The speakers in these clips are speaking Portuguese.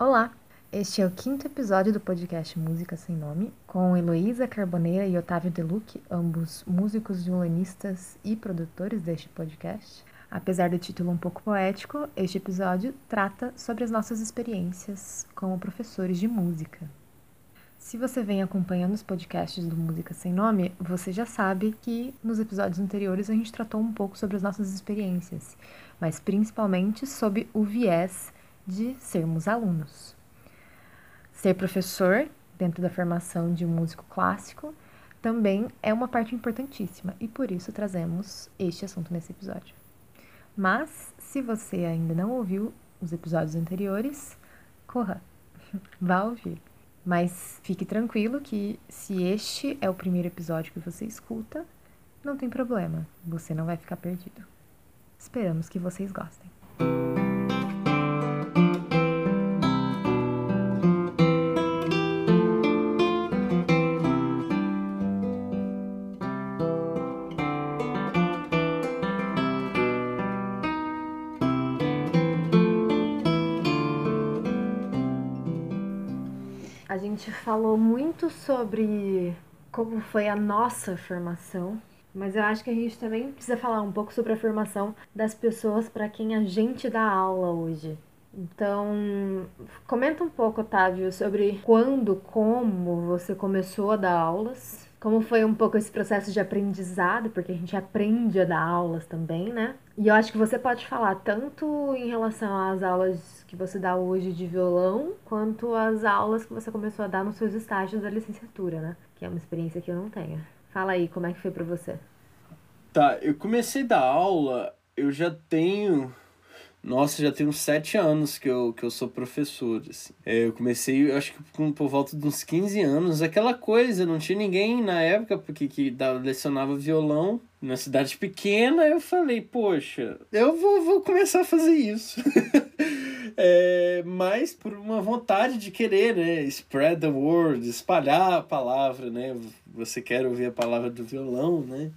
Olá! Este é o quinto episódio do podcast Música Sem Nome, com Heloísa Carboneira e Otávio Deluc, ambos músicos, violinistas e produtores deste podcast. Apesar do título um pouco poético, este episódio trata sobre as nossas experiências como professores de música. Se você vem acompanhando os podcasts do Música Sem Nome, você já sabe que nos episódios anteriores a gente tratou um pouco sobre as nossas experiências, mas principalmente sobre o viés de sermos alunos. Ser professor, dentro da formação de um músico clássico, também é uma parte importantíssima e por isso trazemos este assunto nesse episódio. Mas, se você ainda não ouviu os episódios anteriores, corra, vá ouvir. Mas fique tranquilo que se este é o primeiro episódio que você escuta, não tem problema, você não vai ficar perdido. Esperamos que vocês gostem. Falou muito sobre como foi a nossa formação, mas eu acho que a gente também precisa falar um pouco sobre a formação das pessoas para quem a gente dá aula hoje. Então, comenta um pouco, Otávio, sobre quando, como você começou a dar aulas, como foi um pouco esse processo de aprendizado, porque a gente aprende a dar aulas também, né? E eu acho que você pode falar tanto em relação às aulas que você dá hoje de violão, quanto às aulas que você começou a dar nos seus estágios da licenciatura, né? Que é uma experiência que eu não tenho. Fala aí, como é que foi para você? Tá, eu comecei a dar aula, eu já tenho nossa, já tem uns sete anos que eu, que eu sou professor, assim. É, eu comecei, eu acho que com, por volta de uns 15 anos, aquela coisa, não tinha ninguém na época porque que dava, lecionava violão na cidade pequena, eu falei, poxa, eu vou, vou começar a fazer isso. é, mas por uma vontade de querer, né, spread the word, espalhar a palavra, né, você quer ouvir a palavra do violão, né,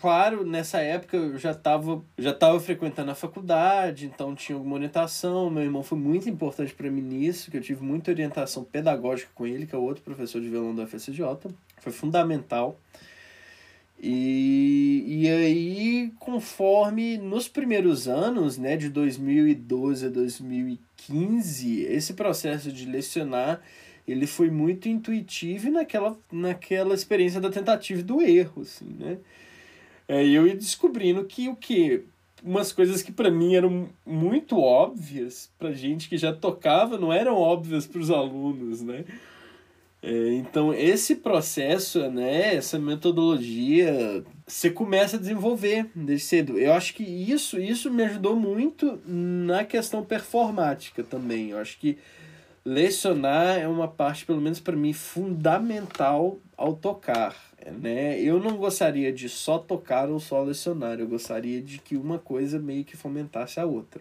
claro, nessa época eu já estava já tava frequentando a faculdade, então tinha alguma orientação. Meu irmão foi muito importante para mim nisso, que eu tive muita orientação pedagógica com ele, que é outro professor de violão da FSJ. Foi fundamental. E, e aí, conforme nos primeiros anos, né, de 2012 a 2015, esse processo de lecionar ele foi muito intuitivo naquela, naquela experiência da tentativa e do erro, assim, né? É, eu ia descobrindo que o que umas coisas que para mim eram muito óbvias para gente que já tocava não eram óbvias para os alunos, né? É, então esse processo, né, essa metodologia, você começa a desenvolver desde cedo. Eu acho que isso isso me ajudou muito na questão performática também. Eu acho que lecionar é uma parte, pelo menos para mim, fundamental ao tocar né? Eu não gostaria de só tocar ou só lecionar, eu gostaria de que uma coisa meio que fomentasse a outra.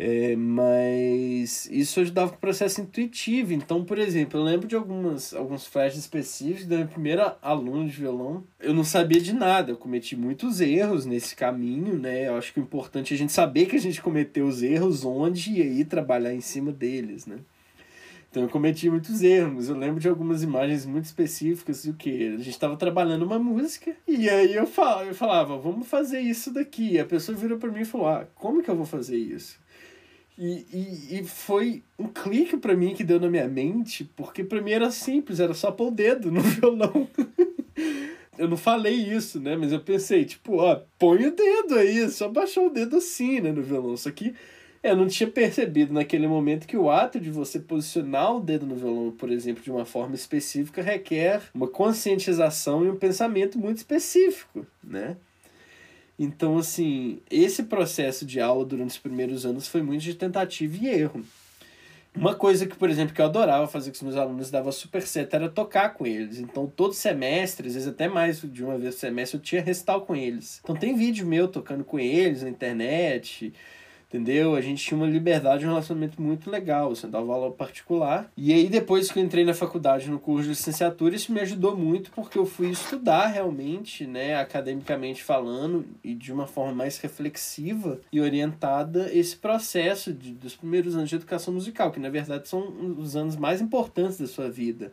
É, mas isso ajudava com o processo intuitivo. Então, por exemplo, eu lembro de algumas, alguns flashes específicos da minha primeira aluna de violão. Eu não sabia de nada, eu cometi muitos erros nesse caminho, né? Eu acho que o importante é a gente saber que a gente cometeu os erros, onde e aí trabalhar em cima deles, né? Então eu cometi muitos erros. Eu lembro de algumas imagens muito específicas do que a gente estava trabalhando uma música e aí eu falava, eu falava, vamos fazer isso daqui. E a pessoa virou para mim e falou: "Ah, como que eu vou fazer isso?" E, e, e foi um clique para mim que deu na minha mente, porque para mim era simples, era só pôr o dedo no violão. eu não falei isso, né? Mas eu pensei, tipo, ó, põe o dedo aí, só baixar o dedo assim, né, no violão. Isso aqui eu não tinha percebido naquele momento que o ato de você posicionar o dedo no violão, por exemplo, de uma forma específica, requer uma conscientização e um pensamento muito específico, né? Então, assim, esse processo de aula durante os primeiros anos foi muito de tentativa e erro. Uma coisa que, por exemplo, que eu adorava fazer com os meus alunos, dava super certo, era tocar com eles. Então, todo semestre, às vezes até mais de uma vez por semestre, eu tinha recital com eles. Então, tem vídeo meu tocando com eles na internet, entendeu? A gente tinha uma liberdade, um relacionamento muito legal, você dava aula particular. E aí depois que eu entrei na faculdade, no curso de licenciatura, isso me ajudou muito porque eu fui estudar realmente, né, academicamente falando e de uma forma mais reflexiva e orientada esse processo de, dos primeiros anos de educação musical, que na verdade são os anos mais importantes da sua vida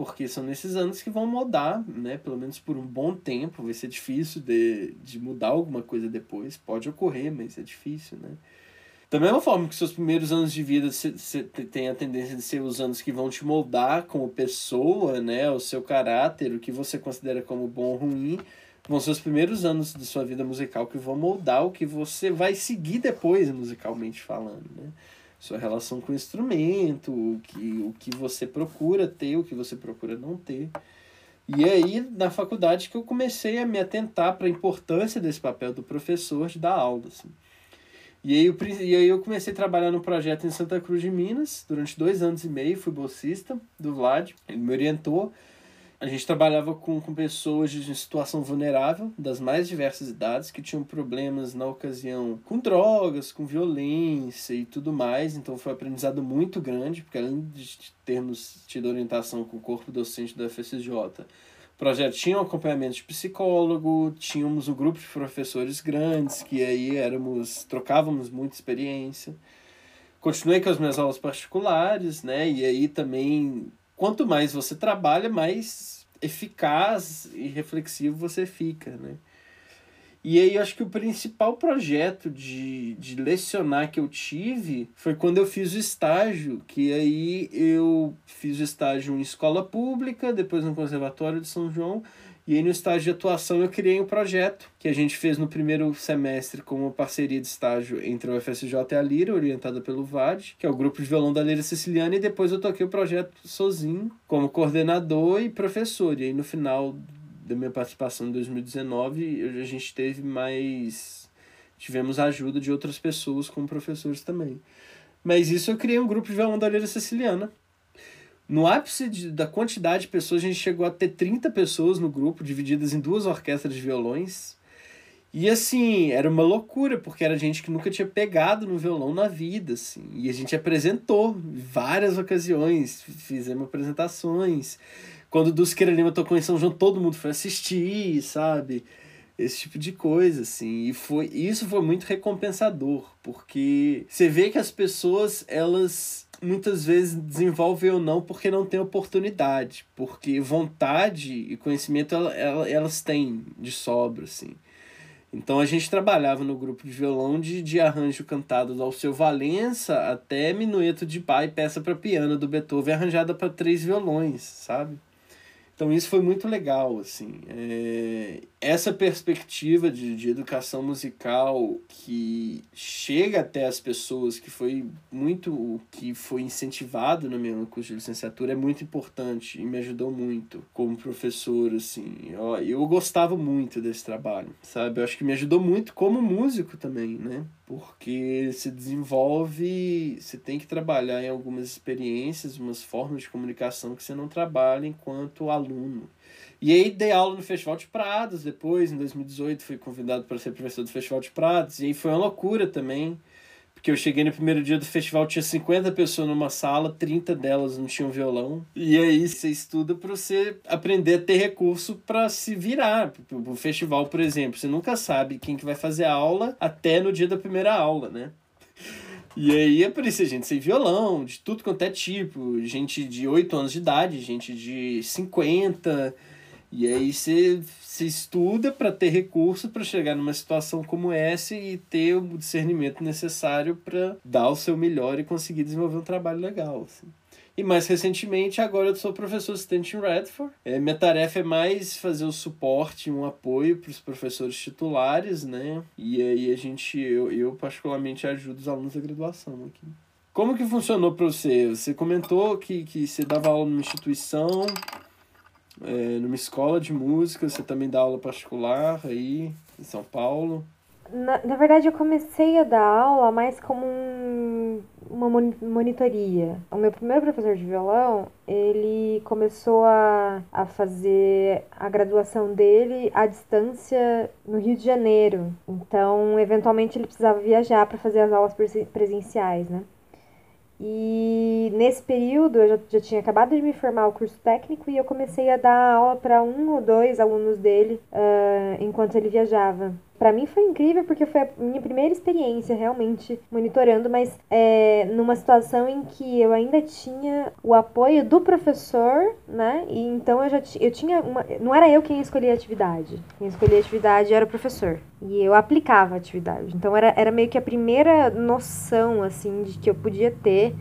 porque são nesses anos que vão mudar, né? Pelo menos por um bom tempo. Vai ser difícil de, de mudar alguma coisa depois. Pode ocorrer, mas é difícil, né? Da mesma forma que seus primeiros anos de vida você tem a tendência de ser os anos que vão te moldar como pessoa, né? O seu caráter, o que você considera como bom ou ruim, vão ser os primeiros anos de sua vida musical que vão moldar o que você vai seguir depois, musicalmente falando, né? Sua relação com o instrumento, o que, o que você procura ter, o que você procura não ter. E aí, na faculdade, que eu comecei a me atentar para a importância desse papel do professor de dar aula. Assim. E, aí, eu, e aí eu comecei a trabalhar no projeto em Santa Cruz de Minas, durante dois anos e meio, fui bolsista do Vlad, ele me orientou, a gente trabalhava com, com pessoas de situação vulnerável, das mais diversas idades, que tinham problemas na ocasião com drogas, com violência e tudo mais. Então foi um aprendizado muito grande, porque além de termos tido orientação com o corpo docente da FSJ, o projeto tinha um acompanhamento de psicólogo, tínhamos um grupo de professores grandes, que aí éramos, trocávamos muita experiência. Continuei com as minhas aulas particulares, né? E aí também quanto mais você trabalha, mais eficaz e reflexivo você fica, né? E aí eu acho que o principal projeto de, de lecionar que eu tive foi quando eu fiz o estágio, que aí eu fiz o estágio em escola pública, depois no Conservatório de São João, e aí no estágio de atuação eu criei um projeto que a gente fez no primeiro semestre com uma parceria de estágio entre o FSJ e a Lira, orientada pelo VAD, que é o grupo de violão da Lira Siciliana, e depois eu toquei o projeto sozinho, como coordenador e professor. E aí no final da minha participação em 2019, a gente teve mais. Tivemos a ajuda de outras pessoas como professores também. Mas isso eu criei um grupo de violão da Lira Siciliana, no ápice de, da quantidade de pessoas, a gente chegou a ter 30 pessoas no grupo, divididas em duas orquestras de violões. E assim, era uma loucura, porque era gente que nunca tinha pegado no violão na vida, assim. E a gente apresentou várias ocasiões, fizemos apresentações. Quando o Dusqueira Lima tocou em São João, todo mundo foi assistir, sabe? Esse tipo de coisa, assim. E foi, isso foi muito recompensador, porque você vê que as pessoas, elas muitas vezes desenvolvem ou não porque não tem oportunidade, porque vontade e conhecimento elas têm de sobra, assim. Então a gente trabalhava no grupo de violão de, de arranjo cantado do Alceu Valença até minueto de pai, peça para piano do Beethoven arranjada para três violões, sabe? Então isso foi muito legal, assim. É, essa perspectiva de, de educação musical que chega até as pessoas, que foi muito que foi incentivado no meu curso de licenciatura, é muito importante e me ajudou muito como professor, assim. Eu, eu gostava muito desse trabalho, sabe? Eu acho que me ajudou muito como músico também, né? Porque se desenvolve, você tem que trabalhar em algumas experiências, umas formas de comunicação que você não trabalha enquanto aluno. E aí dei aula no Festival de Prados, depois, em 2018, fui convidado para ser professor do Festival de Prados, e aí foi uma loucura também, porque eu cheguei no primeiro dia do festival, tinha 50 pessoas numa sala, 30 delas não tinham violão, e aí você estuda para você aprender a ter recurso para se virar. O festival, por exemplo, você nunca sabe quem que vai fazer a aula até no dia da primeira aula, né? E aí aparecia gente sem violão, de tudo quanto é tipo, gente de 8 anos de idade, gente de 50, e aí você, você estuda para ter recurso para chegar numa situação como essa e ter o discernimento necessário para dar o seu melhor e conseguir desenvolver um trabalho legal. Assim. E mais recentemente, agora eu sou professor assistente em Redford. É, minha tarefa é mais fazer o suporte, um apoio para os professores titulares, né? E aí a gente, eu, eu particularmente ajudo os alunos da graduação aqui. Como que funcionou para você? Você comentou que, que você dava aula numa instituição, é, numa escola de música, você também dá aula particular aí em São Paulo? Na, na verdade, eu comecei a dar aula mais como um, um uma monitoria. O meu primeiro professor de violão, ele começou a, a fazer a graduação dele à distância no Rio de Janeiro. Então, eventualmente, ele precisava viajar para fazer as aulas presenciais, né? E nesse período eu já, já tinha acabado de me formar o curso técnico e eu comecei a dar aula para um ou dois alunos dele uh, enquanto ele viajava. Para mim foi incrível porque foi a minha primeira experiência realmente monitorando, mas é, numa situação em que eu ainda tinha o apoio do professor, né? E então eu já eu tinha uma, não era eu quem escolhia a atividade. Quem escolhia a atividade era o professor. E eu aplicava a atividade. Então era, era meio que a primeira noção assim de que eu podia ter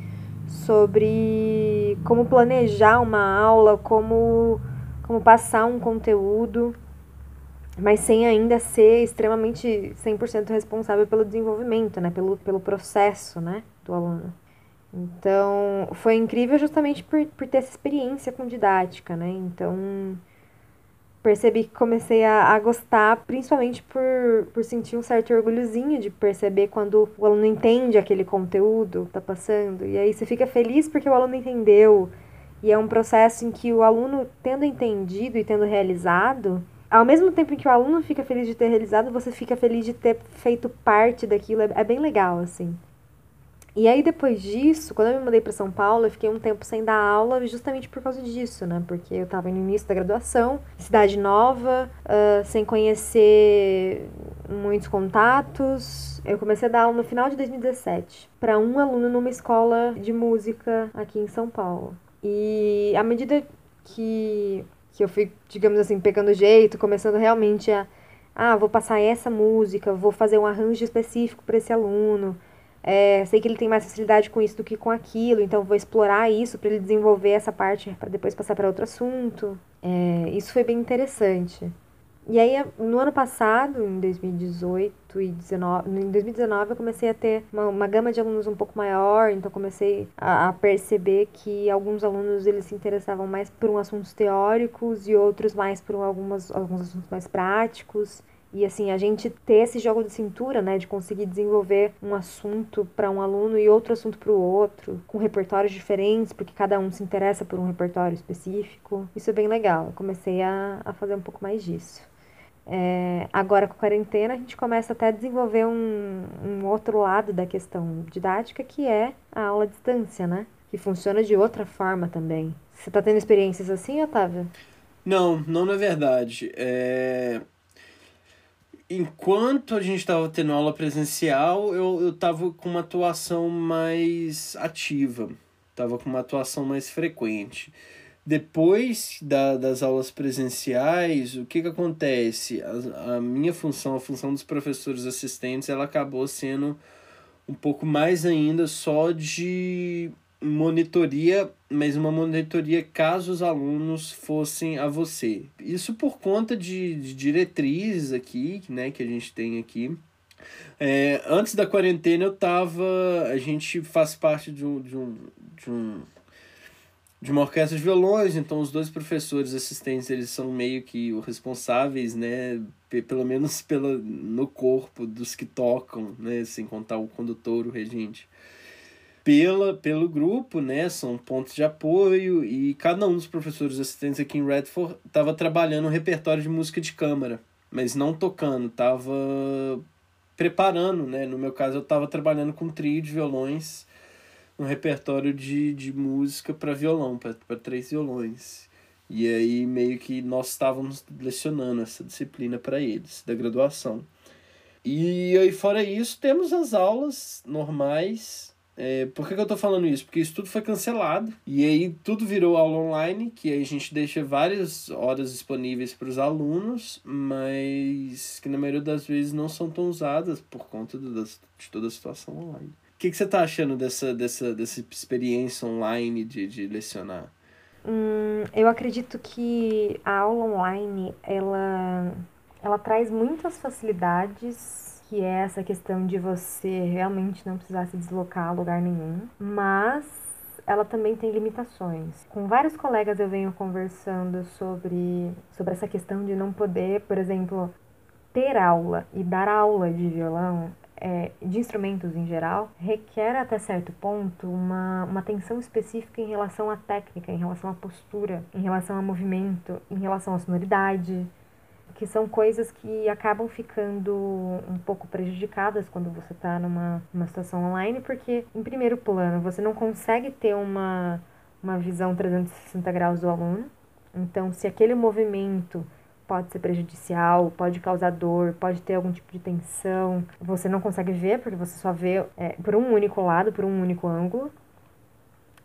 sobre como planejar uma aula, como, como passar um conteúdo, mas sem ainda ser extremamente 100% responsável pelo desenvolvimento, né? pelo, pelo processo né? do aluno. Então, foi incrível justamente por, por ter essa experiência com didática, né? Então, percebi que comecei a, a gostar, principalmente por, por sentir um certo orgulhozinho de perceber quando o aluno entende aquele conteúdo que tá passando. E aí você fica feliz porque o aluno entendeu. E é um processo em que o aluno, tendo entendido e tendo realizado, ao mesmo tempo em que o aluno fica feliz de ter realizado, você fica feliz de ter feito parte daquilo. É, é bem legal, assim. E aí, depois disso, quando eu me mudei para São Paulo, eu fiquei um tempo sem dar aula justamente por causa disso, né? Porque eu estava no início da graduação, cidade nova, uh, sem conhecer muitos contatos. Eu comecei a dar aula no final de 2017 para um aluno numa escola de música aqui em São Paulo. E à medida que, que eu fui, digamos assim, pegando jeito, começando realmente a. Ah, vou passar essa música, vou fazer um arranjo específico para esse aluno é, sei que ele tem mais facilidade com isso do que com aquilo, então vou explorar isso para ele desenvolver essa parte para depois passar para outro assunto. É, isso foi bem interessante. E aí, no ano passado, em 2018 e 19, em 2019, eu comecei a ter uma, uma gama de alunos um pouco maior, então comecei a, a, perceber que alguns alunos eles se interessavam mais por um assuntos teóricos e outros mais por algumas, alguns assuntos mais práticos. E assim, a gente ter esse jogo de cintura, né, de conseguir desenvolver um assunto para um aluno e outro assunto para o outro, com repertórios diferentes, porque cada um se interessa por um repertório específico. Isso é bem legal. Eu comecei a, a fazer um pouco mais disso. É, agora com a quarentena, a gente começa até a desenvolver um, um outro lado da questão didática, que é a aula à distância, né? Que funciona de outra forma também. Você está tendo experiências assim, Otávio? Não, não na verdade. É enquanto a gente estava tendo aula presencial, eu, eu tava com uma atuação mais ativa, tava com uma atuação mais frequente. Depois da, das aulas presenciais, o que, que acontece? A, a minha função, a função dos professores assistentes, ela acabou sendo um pouco mais ainda só de monitoria, mas uma monitoria caso os alunos fossem a você. Isso por conta de, de diretrizes aqui, né, que a gente tem aqui. É, antes da quarentena eu tava. A gente faz parte de um, de um, de um de uma orquestra de violões, então os dois professores assistentes eles são meio que os responsáveis, né, pelo menos pela, no corpo dos que tocam, né, sem contar o condutor, o regente pela, pelo grupo, né? São pontos de apoio e cada um dos professores assistentes aqui em Redford estava trabalhando um repertório de música de câmara, mas não tocando, estava preparando, né? No meu caso, eu estava trabalhando com trio de violões, um repertório de, de música para violão, para três violões. E aí meio que nós estávamos lecionando essa disciplina para eles, da graduação. E aí fora isso, temos as aulas normais é, por que, que eu tô falando isso? Porque isso tudo foi cancelado e aí tudo virou aula online, que aí a gente deixa várias horas disponíveis para os alunos, mas que na maioria das vezes não são tão usadas por conta do, de toda a situação online. Que, que você tá achando dessa, dessa, dessa experiência online de, de lecionar? Hum, eu acredito que a aula online ela, ela traz muitas facilidades que é essa questão de você realmente não precisar se deslocar a lugar nenhum, mas ela também tem limitações. Com vários colegas eu venho conversando sobre, sobre essa questão de não poder, por exemplo, ter aula e dar aula de violão é, de instrumentos em geral, requer até certo ponto uma, uma atenção específica em relação à técnica, em relação à postura, em relação ao movimento, em relação à sonoridade, que são coisas que acabam ficando um pouco prejudicadas quando você está numa, numa situação online, porque, em primeiro plano, você não consegue ter uma, uma visão 360 graus do aluno. Então, se aquele movimento pode ser prejudicial, pode causar dor, pode ter algum tipo de tensão. Você não consegue ver, porque você só vê é, por um único lado, por um único ângulo.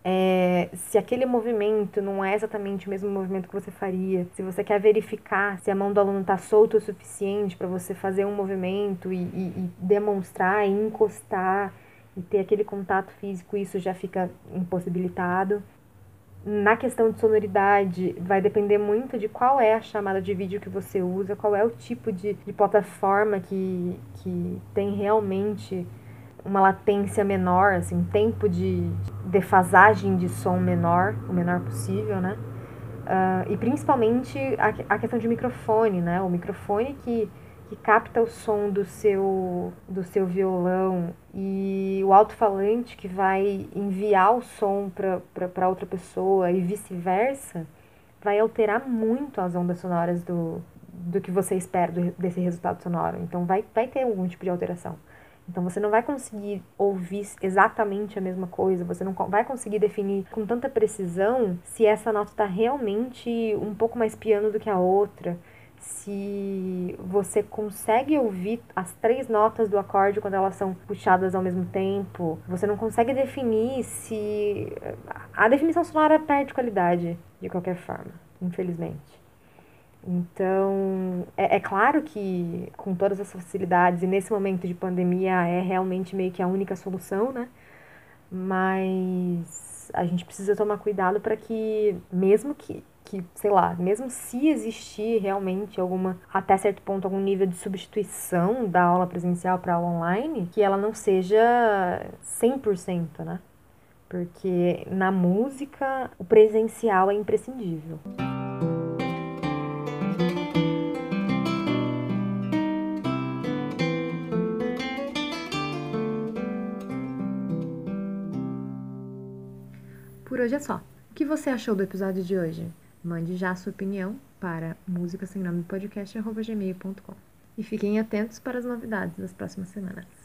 É, se aquele movimento não é exatamente o mesmo movimento que você faria, se você quer verificar se a mão do aluno está solta o suficiente para você fazer um movimento e, e, e demonstrar, e encostar e ter aquele contato físico, isso já fica impossibilitado. Na questão de sonoridade, vai depender muito de qual é a chamada de vídeo que você usa, qual é o tipo de, de plataforma que, que tem realmente uma latência menor, assim, um tempo de defasagem de som menor, o menor possível, né? Uh, e principalmente a, a questão de microfone, né? O microfone que que capta o som do seu, do seu violão e o alto-falante que vai enviar o som para outra pessoa e vice-versa, vai alterar muito as ondas sonoras do, do que você espera do, desse resultado sonoro. Então vai, vai ter algum tipo de alteração. Então você não vai conseguir ouvir exatamente a mesma coisa, você não vai conseguir definir com tanta precisão se essa nota está realmente um pouco mais piano do que a outra se você consegue ouvir as três notas do acorde quando elas são puxadas ao mesmo tempo. Você não consegue definir se. A definição sonora perde qualidade, de qualquer forma, infelizmente. Então, é, é, claro que com todas as facilidades, e nesse momento de pandemia é realmente meio que a única solução, né? Mas a gente precisa tomar cuidado para que, mesmo que que, sei lá, mesmo se existir realmente alguma, até certo ponto, algum nível de substituição da aula presencial para aula online, que ela não seja 100%, né? Porque na música o presencial é imprescindível. Por hoje é só. O que você achou do episódio de hoje? Mande já a sua opinião para música sem nome podcast E fiquem atentos para as novidades das próximas semanas.